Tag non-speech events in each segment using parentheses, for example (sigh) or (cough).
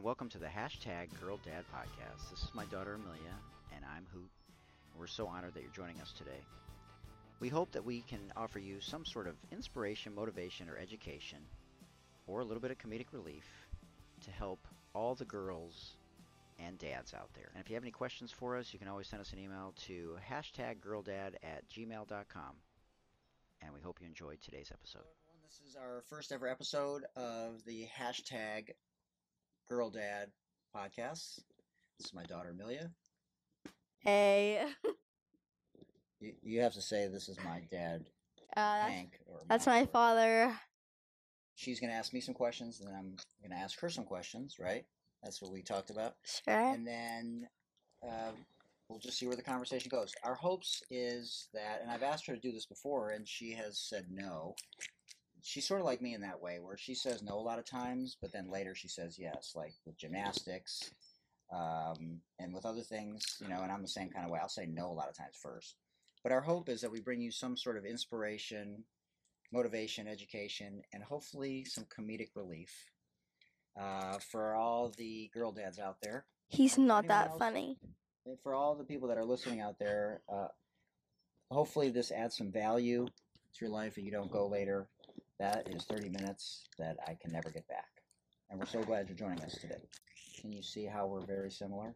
and welcome to the hashtag Girl Dad Podcast. This is my daughter Amelia, and I'm Hoot. We're so honored that you're joining us today. We hope that we can offer you some sort of inspiration, motivation, or education, or a little bit of comedic relief to help all the girls and dads out there. And if you have any questions for us, you can always send us an email to hashtag girldad at gmail.com. And we hope you enjoyed today's episode. This is our first ever episode of the hashtag Girl Dad podcast. This is my daughter Amelia. Hey. You, you have to say this is my dad, Uh, Hank. Or that's my father. She's going to ask me some questions, and then I'm going to ask her some questions, right? That's what we talked about. Sure. and then uh, we'll just see where the conversation goes. Our hopes is that, and I've asked her to do this before, and she has said no. She's sort of like me in that way, where she says no a lot of times, but then later she says yes, like with gymnastics um, and with other things, you know. And I'm the same kind of way. I'll say no a lot of times first. But our hope is that we bring you some sort of inspiration, motivation, education, and hopefully some comedic relief uh, for all the girl dads out there. He's not anyone that else- funny. and for all the people that are listening out there, uh, hopefully this adds some value to your life and you don't go later. That is 30 minutes that I can never get back. And we're so glad you're joining us today. Can you see how we're very similar?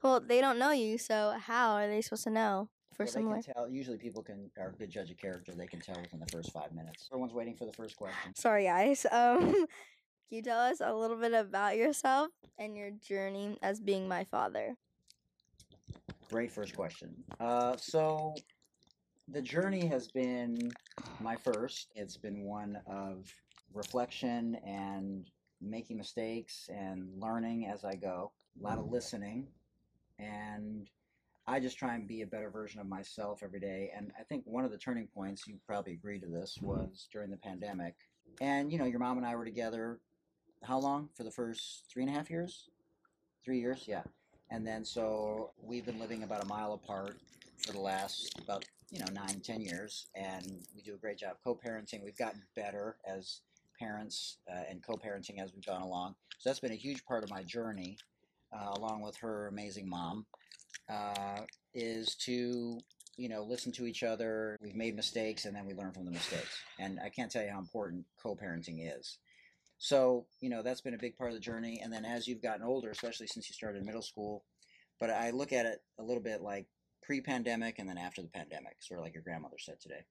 Well, they don't know you, so how are they supposed to know For Well, similar? they can tell. Usually people can are a good judge of character. They can tell within the first five minutes. Everyone's waiting for the first question. Sorry, guys. (laughs) Um, can you tell us a little bit about yourself and your journey as being my father? Great first question. Uh, so the journey has been my first. It's been one of reflection and making mistakes and learning as I go. A lot of mm-hmm. listening, and I just try and be a better version of myself every day. And I think one of the turning points, you probably agree to this, mm-hmm. was during the pandemic. And you know, your mom and I were together. How long? For the first three and a half years? Three years, yeah and then so we've been living about a mile apart for the last about you know nine ten years and we do a great job co-parenting. We've gotten better as parents uh, and co-parenting as we've gone along. So that's been a huge part of my journey uh, along with her amazing mom uh, is to you know listen to each other. We've made mistakes and then we learn from the mistakes. And i can't tell you how important co-parenting is. So, you know, that's been a big part of the journey. And then as you've gotten older, especially since you started middle school, but I look at it a little bit like pre pandemic and then after the pandemic, sort of like your grandmother said today.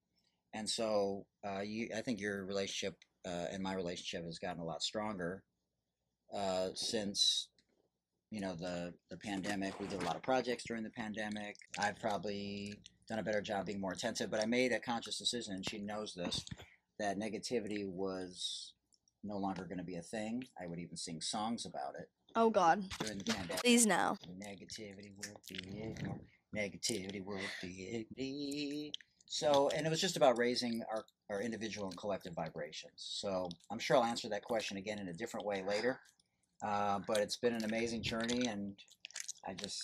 And so uh, you, I think your relationship uh, and my relationship has gotten a lot stronger uh, since, you know, the, the pandemic. We did a lot of projects during the pandemic. I've probably done a better job being more attentive, but I made a conscious decision, and she knows this, that negativity was no longer going to be a thing. I would even sing songs about it Oh God, during the pandemic. please no. Negativity will be ignored. Negativity will be ignored. So, and it was just about raising our, our individual and collective vibrations. So, I'm sure I'll answer that question again in a different way later. Uh, but it's been an amazing journey, and I just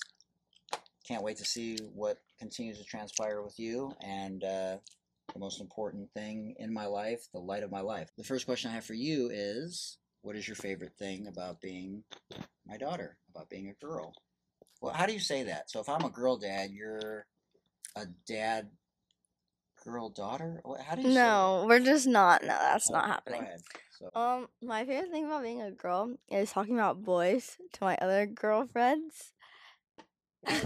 can't wait to see what continues to transpire with you. And uh, the most important thing in my life, the light of my life. The first question I have for you is what is your favorite thing about being my daughter, about being a girl? Well, how do you say that? So if I'm a girl dad, you're a dad girl daughter? How do you say No, we're just not. No, that? that's not happening. Go ahead. So, Um, my favorite thing about being a girl is talking about boys to my other girlfriends.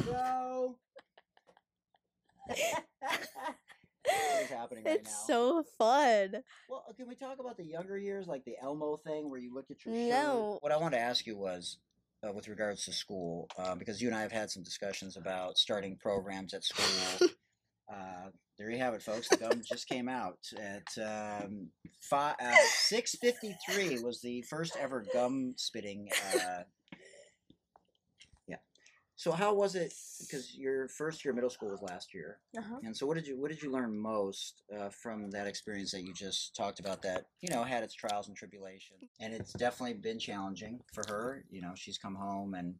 go. what is happening right it's now? so fun. Well, uh, can we talk about the younger years, like the Elmo thing, where you look at your No. shirt? What I want to ask you was, uh, with regards to school, uh, because you and I have had some discussions about starting programs at school. (laughs) uh, there you have it, folks. The gum just came out at um, five, uh, six fifty three. Was the first ever gum spitting. So how was it? Because your first year of middle school was last year. Uh-huh. And so, what did you what did you learn most uh, from that experience that you just talked about? That you know had its trials and tribulations, and it's definitely been challenging for her. You know, she's come home, and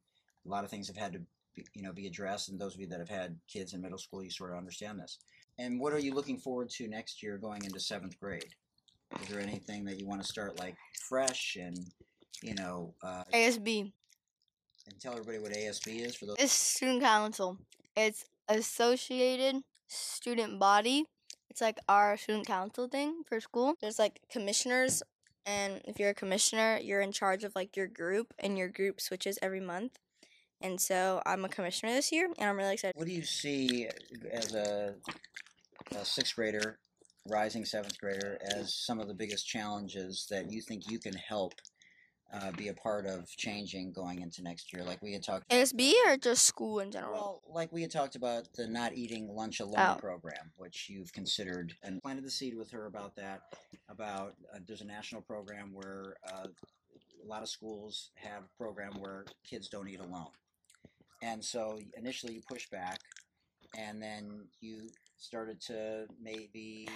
a lot of things have had to be, you know be addressed. And those of you that have had kids in middle school, you sort of understand this. And what are you looking forward to next year, going into seventh grade? Is there anything that you want to start like fresh and you know, uh, ASB. And tell everybody what ASB is for those. It's student council. It's associated student body. It's like our student council thing for school. There's like commissioners and if you're a commissioner, you're in charge of like your group and your group switches every month. And so I'm a commissioner this year and I'm really excited. What do you see as a, a sixth grader, rising seventh grader, as some of the biggest challenges that you think you can help uh, be a part of changing going into next year? Like we had talked. ASB or just school in general? Well, like we had talked about the not eating lunch alone Oh. program, which you've considered and planted the seed with her about that. About uh, there's a national program where uh, a lot of schools have a program where kids don't eat alone, and so initially you pushed back, and then you started to maybe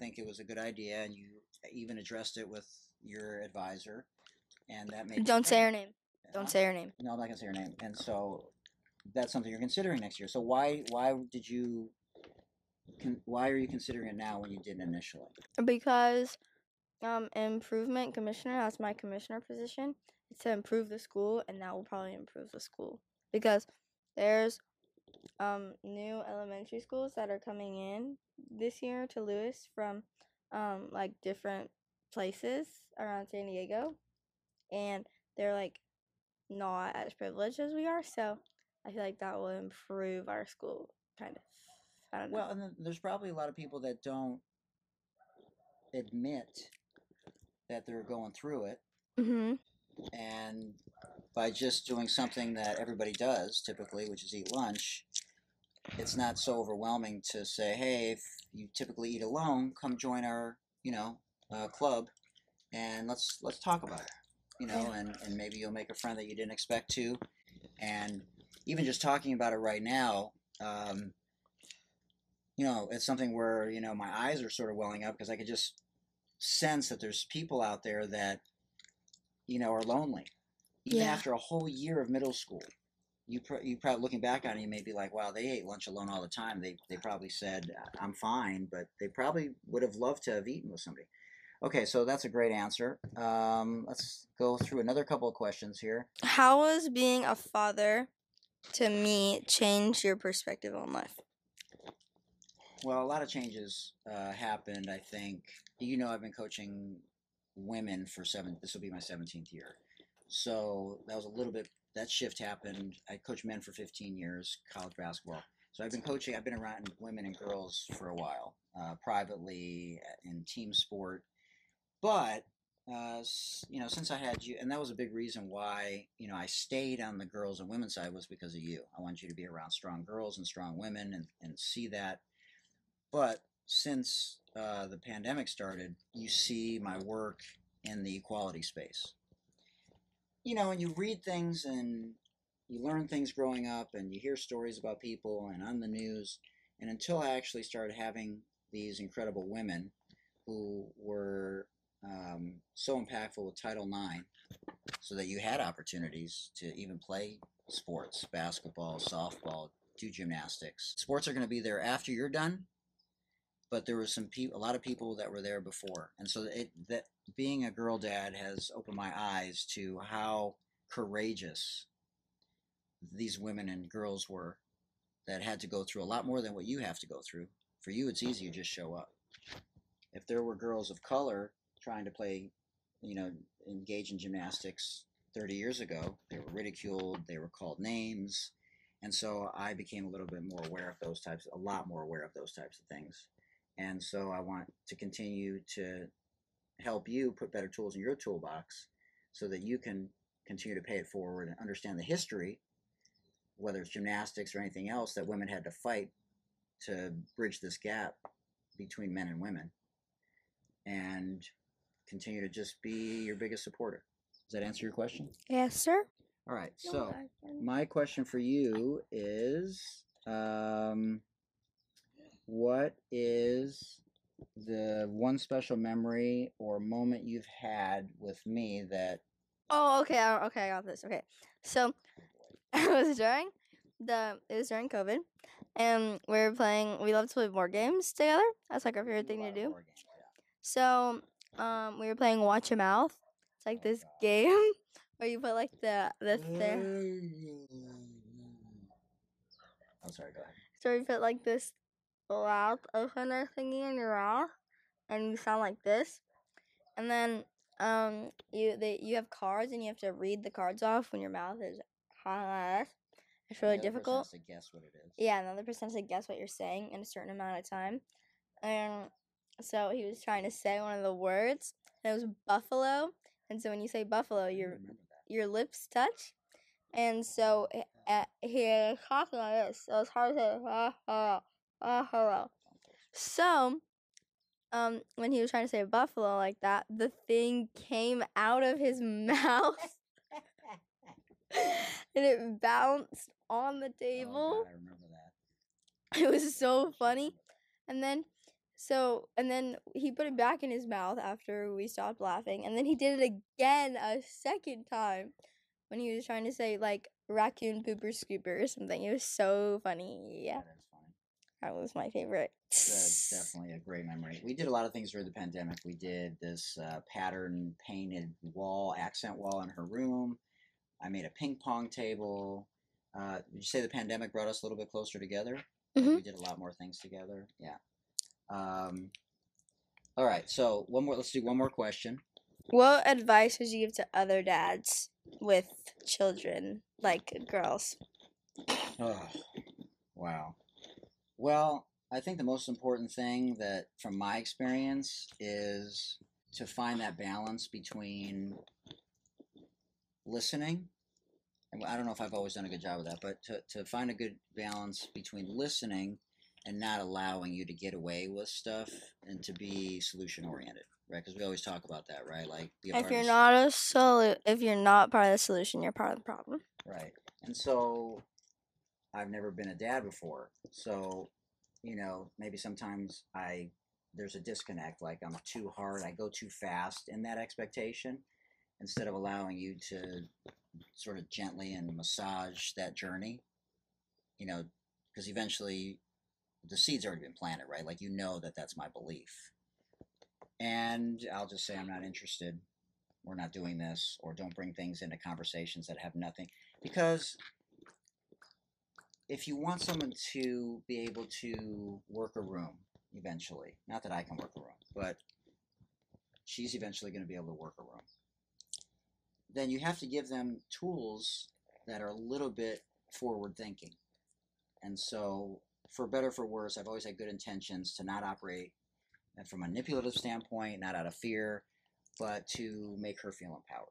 think it was a good idea, and you even addressed it with your advisor, and that made Don't say her name. Don't say her name. No, I'm not gonna say her name. And so that's something you're considering next year. So why why did you con- why are you considering it now when you didn't initially? because um improvement commissioner that's my commissioner position it's to improve the school and that will probably improve the school because there's um new elementary schools that are coming in this year to lewis from um like different places around san diego and they're like not as privileged as we are so i feel like that will improve our school kind of i don't know Well, and there's probably a lot of people that don't admit that they're going through it mm-hmm. and by just doing something that everybody does typically, which is eat lunch, it's not so overwhelming to say, "Hey, if you typically eat alone, come join our, you know, uh, club, and let's let's talk about it." You know, and and maybe you'll make a friend that you didn't expect to, and even just talking about it right now, um, you know, it's something where you know my eyes are sort of welling up because I could just sense that there's people out there that you know are lonely. Even Yeah. after a whole year of middle school you pr- you probably looking back on it you may be like wow they ate lunch alone all the time. They they probably said i'm fine but they probably would have loved to have eaten with somebody okay so that's a great answer. Um, let's go through another couple of questions here. How has being a father to me change your perspective on life? well a lot of changes uh, happened i think. You know i've been coaching women for seven this will be my 17th year. So that was a little bit that shift happened. I coached men for 15 years college basketball. So i've been coaching i've been around women and girls for a while uh, privately uh, in team sport but uh, you know since i had you and that was a big reason why you know i stayed on the girls and women's side was because of you i wanted you to be around strong girls and strong women and, and see that but since uh, the pandemic started, you see my work in the equality space. You know, and you read things and you learn things growing up and you hear stories about people and on the news. And until I actually started having these incredible women who were um, so impactful with Title IX, so that you had opportunities to even play sports, basketball, softball, do gymnastics. Sports are going to be there after you're done, but there was some people, a lot of people that were there before, and so it that being a girl dad has opened my eyes to how courageous these women and girls were that had to go through a lot more than what you have to go through. For you, it's easy; you just show up. If there were girls of color trying to play, you know, engage in gymnastics 30 years ago, they were ridiculed, they were called names, and so I became a little bit more aware of those types, a lot more aware of those types of things. And so I want to continue to help you put better tools in your toolbox so that you can continue to pay it forward and understand the history, whether it's gymnastics or anything else that women had to fight to bridge this gap between men and women and continue to just be your biggest supporter. Does that answer your question? Yes, sir. All right. So, my question for you is um, what is the one special memory or moment you've had with me that Oh, okay. I, okay, I got this. Okay, so (laughs) it was during the it was during COVID, and we were playing. We love to play board games together. That's like our favorite thing to do. So, um, we were playing Watch Your Mouth, It's like Oh, this game (laughs) where you put like the this there. I'm sorry. Go ahead. So you put like this mouth opener thingy in your mouth, and you sound like this, and then um you they you have cards and you have to read the cards off when your mouth is this. It's really The other person difficult. has to guess what it is. Yeah, another person has to guess what you're saying in a certain amount of time. And so he was trying to say one of the words, and it was buffalo. And so when you say buffalo, your your lips touch. And so uh, he was talking like this. So it's hard to say. "Ah, hello, ah, hello." So, um, when he was trying to say buffalo like that, the thing came out of his (laughs) mouth (laughs) and it bounced on the Oh, table. God, I remember that. it was so funny and then so and then he put it back in his mouth after we stopped laughing and then he did it again a second time when he was trying to say like raccoon pooper scooper or something it was so funny yeah That is funny. that was my favorite That's (laughs) definitely a great memory. We did a lot of things during the pandemic. We did this uh, pattern painted wall, accent wall in her room. I made a ping pong table. Uh, did you say the pandemic brought us a little bit closer together? Mhm. We did a lot more things together. Yeah. Um, all right. So one more. Let's do one more question. what advice would you give to other dads with children like girls Oh, wow. Well, I think the most important thing that, from my experience, is to find that balance between listening. and I don't know if I've always done a good job of that, but to, to find a good balance between listening and not allowing you to get away with stuff and to be solution oriented, right? Because we always talk about that, right? Like, if you're not a solu- if you're not part of the solution you're part of the problem Right. And so I've never been a dad before. So, you know, maybe sometimes I there's a disconnect like I'm too hard, I go too fast in that expectation instead of allowing you to sort of gently and massage that journey. You know, because eventually the seed's already been planted, right? Like you know that that's my belief. And I'll just say I'm not interested. We're not doing this or don't bring things into conversations that have nothing because if you want someone to be able to work a room eventually, not that I can work a room, but she's eventually going to be able to work a room, then you have to give them tools that are a little bit forward thinking. And so, for better or for worse, I've always had good intentions to not operate from a manipulative standpoint, not out of fear, but to make her feel empowered.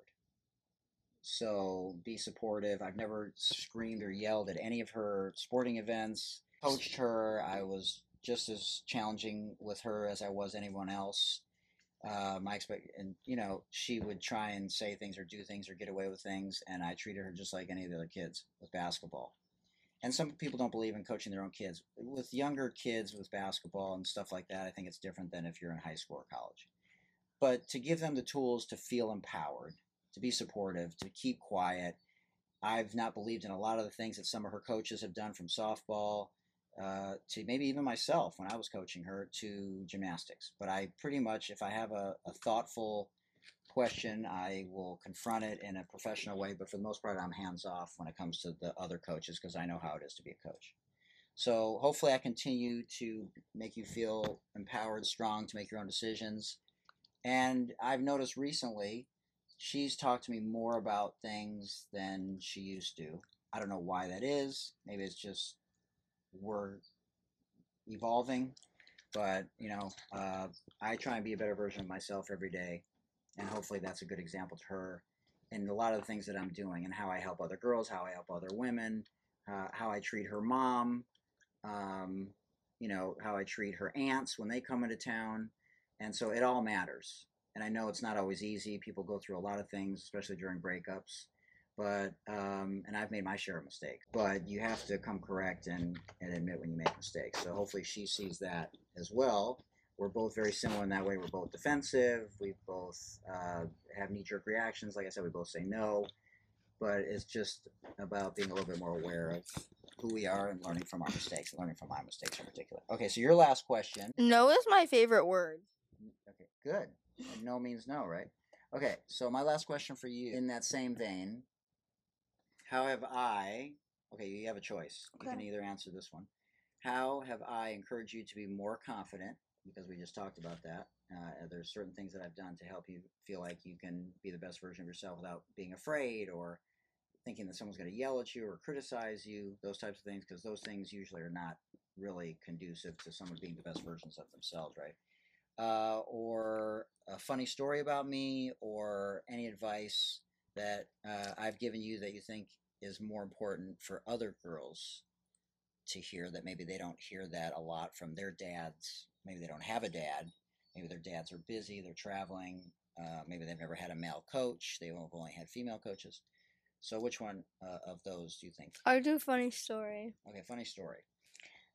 So be supportive. I've never screamed or yelled at any of her sporting events. Coached her. I was just as challenging with her as I was anyone else. Uh, my expect and you know she would try and say things or do things or get away with things, and I treated her just like any of the other kids with basketball. And some people don't believe in coaching their own kids. With younger kids with basketball and stuff like that, I think it's different than if you're in high school or college. But to give them the tools to feel empowered, to be supportive, to keep quiet. I've not believed in a lot of the things that some of her coaches have done from softball uh, to maybe even myself when I was coaching her to gymnastics. But I pretty much, if I have a, a thoughtful question, I will confront it in a professional way. But for the most part, I'm hands off when it comes to the other coaches because I know how it is to be a coach. So hopefully, I continue to make you feel empowered, strong to make your own decisions. And I've noticed recently she's talked to me more about things than she used to. I don't know why that is. Maybe it's just we're evolving, but you know, uh, I try and be a better version of myself every day, and hopefully that's a good example to her. And a lot of the things that I'm doing, and how I help other girls, how I help other women, uh, how I treat her mom, um, you know, how I treat her aunts when they come into town, and so it all matters and I know it's not always easy. People go through a lot of things, especially during breakups. But um, and I've made my share of mistakes. But you have to come correct and, and admit when you make mistakes. So hopefully she sees that as well. We're both very similar in that way. We're both defensive. We both uh, have knee-jerk reactions. Like I said, we both say no. But it's just about being a little bit more aware of who we are and learning from our mistakes, learning from my mistakes in particular. Okay, so your last question. no is my favorite word Okay, good. And no means no, right? Okay, so my last question for you, in that same vein, how have I? Okay, you have a choice. You can either answer this one. How have I encouraged you to be more confident? Because we just talked about that. Uh, there's certain things that I've done to help you feel like you can be the best version of yourself without being afraid or thinking that someone's going to yell at you or criticize you. Those types of things, because those things usually are not really conducive to someone being the best versions of themselves, right? uh, or a funny story about me, or any advice that uh, I've given you that you think is more important for other girls to hear that maybe they don't hear that a lot from their dads. Maybe they don't have a dad. Maybe their dads are busy, they're traveling. Uh, maybe they've never had a male coach. They've only had female coaches. So, which one uh, of those do you think? I'll do a funny story. Okay, funny story.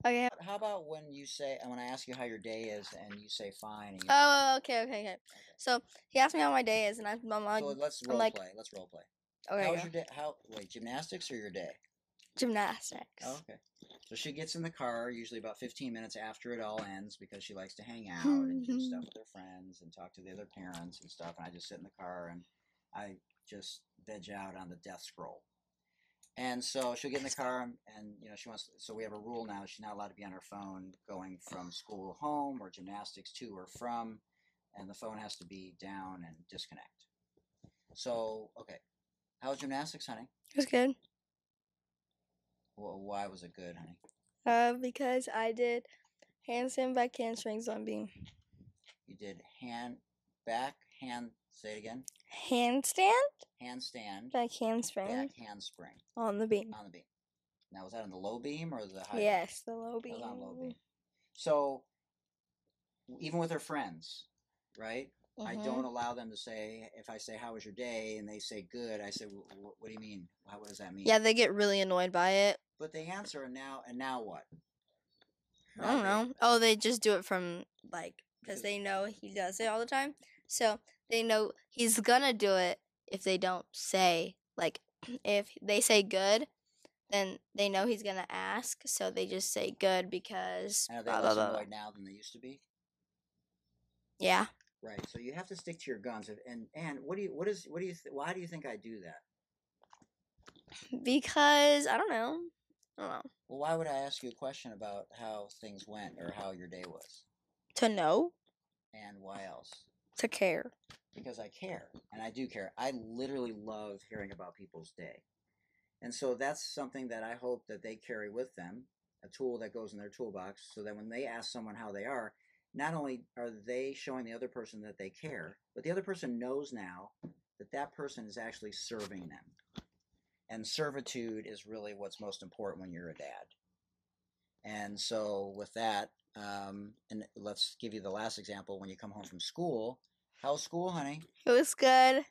Okay. How about when you say, when I ask you how your day is, and you say fine, and you Oh, okay, okay, okay. So he asked me how my day is, and I'm like, so let's I'm role like- play. Let's role play. okay, How was your day? How wait, gymnastics or your day? Gymnastics. Oh, okay. So she gets in the car usually about 15 minutes after it all ends because she likes to hang out and do stuff mm-hmm. with her friends and talk to the other parents and stuff. And I just sit in the car and I just veg out on the death scroll. And so she'll get in the car and, and you know she wants. So we have a rule now. She's not allowed to be on her phone going from school home or gymnastics to or from, and the phone has to be down and disconnect. So okay, how was gymnastics, honey? It was good. Well, why was it good, honey? Uh, because I did handstand, back handsprings on beam. You did hand, back, hand. Say it again. Handstand, Handstand, back handspring back handspring on the beam. on the beam. Now, was that on the low beam or the high? beam? Yes, the low beam. on low beam. So, even with her friends, right? I Mhm. don't allow them to say if I say how was your day and they say good. I say "Wh- wh- what do you mean? How, what does that mean? Yeah, they get really annoyed by it. But they answer and now and now what? I don't know. Oh, they just do it from like because they know he does it all the time. So they know he's gonna do it if they don't say like (clears throat) if they say good, then they know he's gonna ask. So they just say good because And are they blah, less blah, blah. annoyed now than they used to be? yeah. Right. So you have to stick to your guns. And and, and what do you what is what do you th- why do you think I do that? Because I don't know. Oh, I don't. Well, why would I ask you a question about how things went or how your day was? To know, And why else? to care. Because I care. And I do care. I literally love hearing about people's day. And so that's something that I hope that they carry with them, a tool that goes in their toolbox, so that when they ask someone how they are, not only are they showing the other person that they care, but the other person knows now that that person is actually serving them. And servitude is really what's most important when you're a dad. And so, with that, um, and let's give you the last example. When you come home from school, how's school, honey? It was good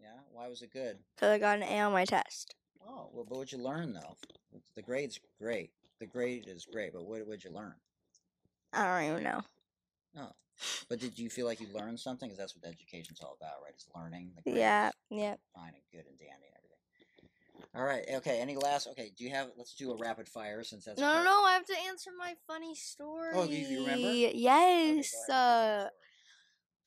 Yeah, why was it good? because I got an A on my test. Oh, well, but what'd you learn though? The grade's great. The grade is great, but what would you learn? I don't even know. Oh, but did you feel like you learned something? Because that's what education's all about, right? It's learning. The grade Yeah, yeah. fine and good and dandy. All right. Okay. Any last? Okay. Do you have? Let's do a rapid fire since that's. No, no, part- no. I have to answer my funny story. Oh, you- you remember? Okay, Yes. ahead,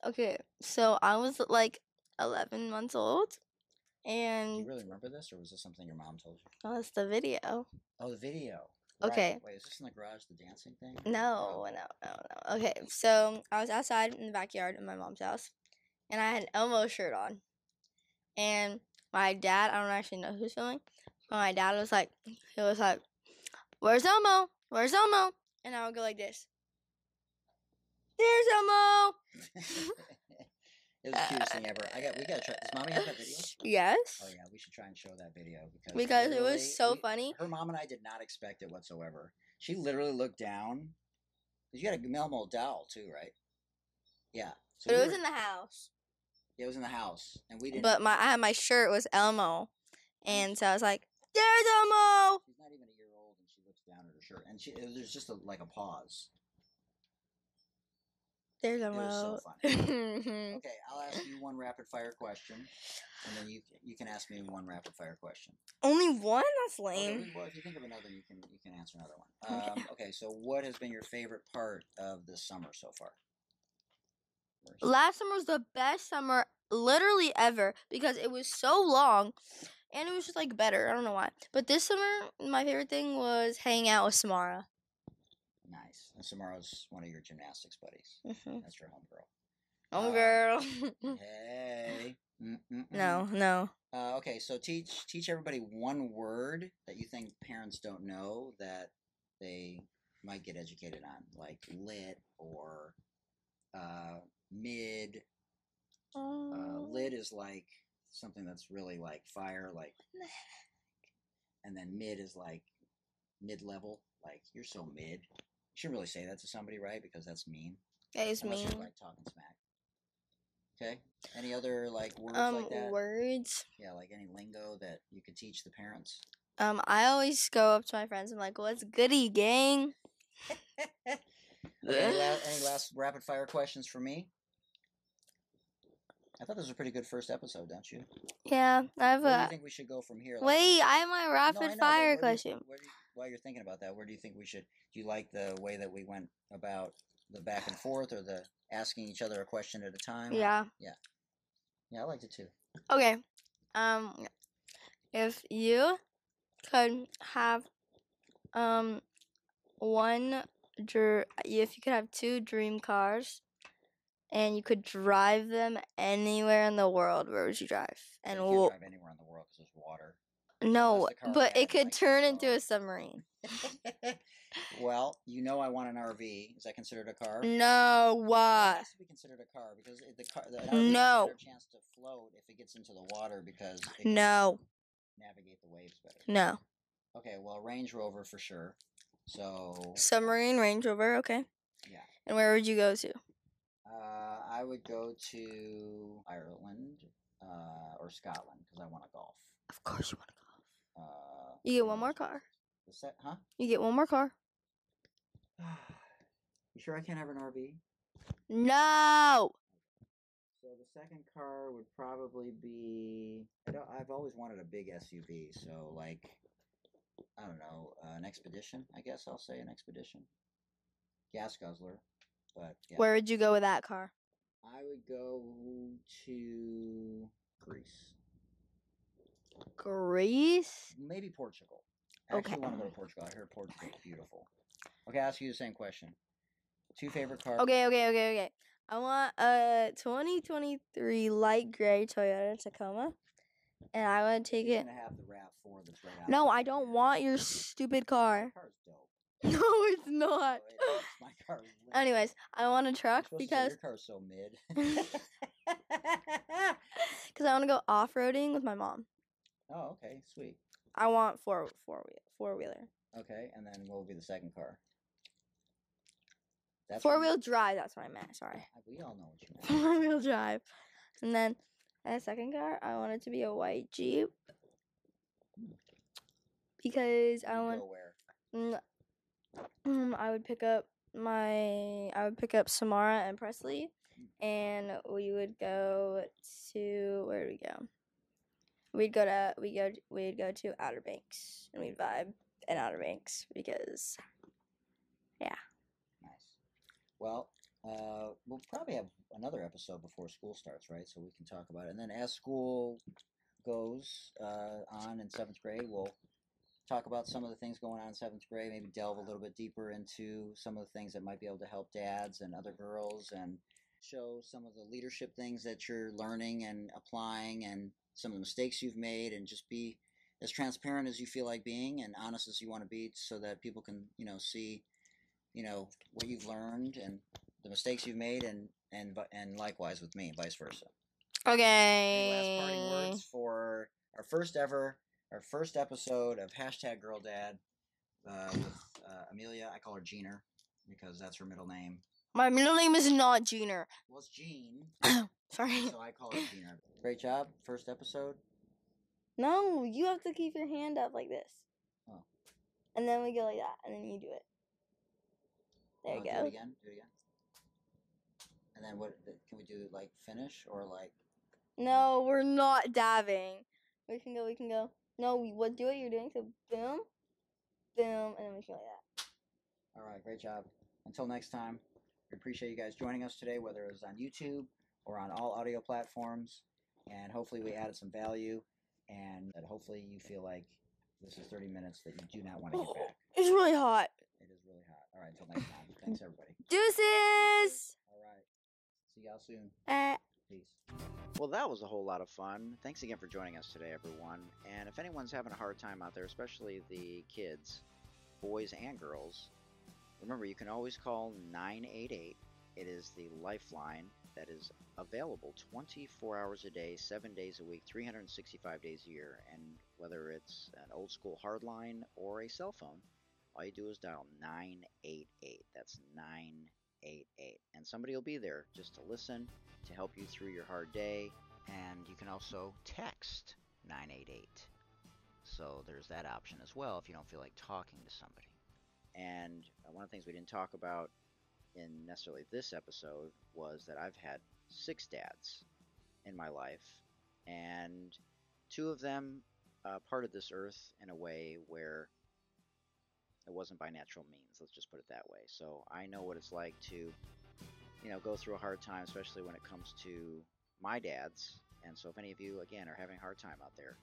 uh, okay. So I was like 11 months old, Do and you really remember this, or was this something your mom told you? that was the video. Oh, the video. Okay. Right. Wait, is this in the garage? The dancing thing? No, no, no, no. Okay, so I was outside in the backyard of my mom's house, and I had an Elmo shirt on. And my dad, I don't actually know who's filming, but my dad was like, he was like, "Where's Elmo? Where's Elmo?" And I would go like this. There's Elmo. (laughs) it was the cutest thing ever. I got. We gotta try. Does mommy have that video? (laughs) Yes. Oh yeah, we should try and show that video because Because it was so we- funny. Her mom and I did not expect it whatsoever. She literally looked down. 'cause You got a Melmo doll too, right? Yeah. So But it was were- in the house. Yeah, it was in the house, and we didn't. But my I had my shirt was Elmo, and so I was like, "There's Elmo." she's not even a year old, and she looks down at her shirt, and she there's just a, like a pause. There's It was Elmo. so funny. (laughs) Okay, I'll ask you one rapid fire question, and then you you can ask me one rapid fire question. Only one? That's lame. we- well, if you think of another, you can you can answer another one. (laughs) Um, okay, so what has been your favorite part of this summer so far? Last summer was the best summer literally ever because it was so long and it was just like better. I don't know why. But this summer, my favorite thing was hanging out with Samara. Nice. And Samara's one of your gymnastics buddies. Mm-hmm. That's your homegirl. Homegirl. Girl. (laughs) Hey. Mm-mm-mm. no, no. Uh, okay, so teach teach everybody one word that you think parents don't know that they might get educated on, like lit or uh, mid. Uh, lit is like something that's really like fire, like, and then mid is like mid level, like you're so mid. You shouldn't really say that to somebody, right? Because that's mean. That is Unless mean. you're like talking smack. Okay. Any other like words Um, like that? words. Yeah, like any lingo that you could teach the parents. Um, I always go up to my friends and like, "What's goody, gang?" Okay, (laughs) any, any (laughs) last rapid fire questions for me? I thought this was a pretty good first episode, don't you? Yeah, I have Where do you think we should go from here? Like- Wait, I have my No, rapid know, fire where do you- question. where you- while you're thinking about that, where do you think we should? Do you like the way that we went about the back and forth, or the asking each other a question at a time? Yeah. yeah, Yeah, I liked it too. Okay. Um, if you could have um one dr- if you could have two dream cars and you could drive them anywhere in the world, where would you drive? And you wh- drive anywhere in the world because there's water. no, but it could like, turn a into a submarine. (laughs) well, you know I want an RV. Is that considered a car? No, Well, it what? to be considered a car because the car the an RV has a No. chance to float if it gets into the water because it can No, navigate the waves better. no. Okay, well Range Rover for sure. So Submarine Range Rover, okay. yeah, And where would you go to? Uh, I would go to Ireland uh, or Scotland because I want to golf. Of course you want to golf. Uh, You get one more car. The se- huh? You get one more car. (sighs) you sure I can't have an RV? No. So the second car would probably be. I don't, I've always wanted a big SUV, so like, I don't know, uh, an expedition. I guess I'll say an expedition. Gas guzzler, but yeah. Where would you go with that car? I would go to Greece, Greece. maybe Portugal. I actually want to go to Portugal. I heard Portugal is beautiful. Okay, I'll ask you the same question. Two favorite cars. Okay, okay, okay, okay. I want a 2023 light gray Toyota Tacoma, and I would take You're it. have the Rav Four that's right. No, I don't want your (laughs) stupid car. Car's dope. (laughs) No, it's not. Oh, is. My car. (laughs) Anyways, I want a truck because your car's so mid. (laughs) because I want to go off roading with my mom. oh, okay, sweet. I want four four wheel four wheeler Okay, and then what will be the second car? That's four wheel drive. That's what I meant. Sorry, We all know what you meant. four wheel drive. And then a second car, I want it to be a white Jeep hmm. because I want. go where? Mm, um, I would pick up my I would pick up Samara and Presley, and we would go to where do we go? We'd go to we go we'd go to Outer Banks and we'd vibe in Outer Banks because yeah. Nice. Well, uh, we'll probably have another episode before school starts, right? So we can talk about it. And then as school goes uh, on in seventh grade, we'll talk about some of the things going on in seventh grade. Maybe delve a little bit deeper into some of the things that might be able to help dads and other girls, and show some of the leadership things that you're learning and applying, and some of the mistakes you've made, and just be as transparent as you feel like being and honest as you want to be, so that people can, you know, see you know what you've learned and the mistakes you've made and and and likewise with me vice versa Okay. any last parting words for our first ever our first episode of hashtag girl dad uh, with uh, amelia i call her jeaner because that's her middle name My middle name is not Junior. well it's jean (coughs) Sorry. so i call her jeaner great job first episode No, you have to keep your hand up like this. Oh. And then we go like that, and then you do it. There you do go. it again do it again and then what can we do like finish or like No, we're not dabbing. We can go. We can go. No, we what do what you're doing. So boom, boom, and then we can go like that. All right, great job. Until next time, we appreciate you guys joining us today, whether it was on YouTube or on all audio platforms. And hopefully, we added some value, and that hopefully you feel like this is 30 minutes that you do not want to get back. (gasps) It's really hot. It is really hot. All right, until next time. Thanks, everybody. Deuces. All right. See y'all soon. Uh, Well, that was a whole lot of fun. Thanks again for joining us today, everyone. And if anyone's having a hard time out there, especially the kids, boys and girls, remember you can always call 988. It is the lifeline that is available 24 hours a day, 7 days a week, 365 days a year. And whether it's an old school hardline or a cell phone, all you do is dial 988. That's 988. And somebody will be there just to listen, to help you through your hard day. And you can also text 988. So there's that option as well if you don't feel like talking to somebody. And one of the things we didn't talk about in necessarily this episode was that I've had six dads in my life, and two of them uh, parted this earth in a way where it wasn't by natural means. Let's just put it that way. So I know what it's like to, you know, go through a hard time, especially when it comes to my dads. And so if any of you, again, are having a hard time out there,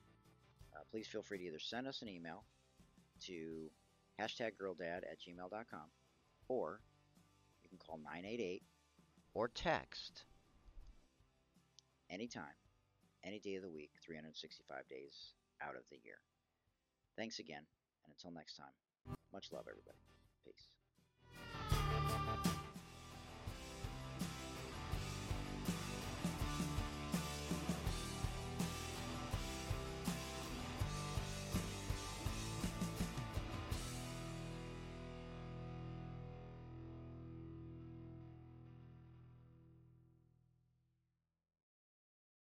uh, please feel free to either send us an email to hashtag girldad at gmail.com or you can call 988 or text anytime, any day of the week, 365 days out of the year. Thanks again, and until next time, much love, everybody. Peace.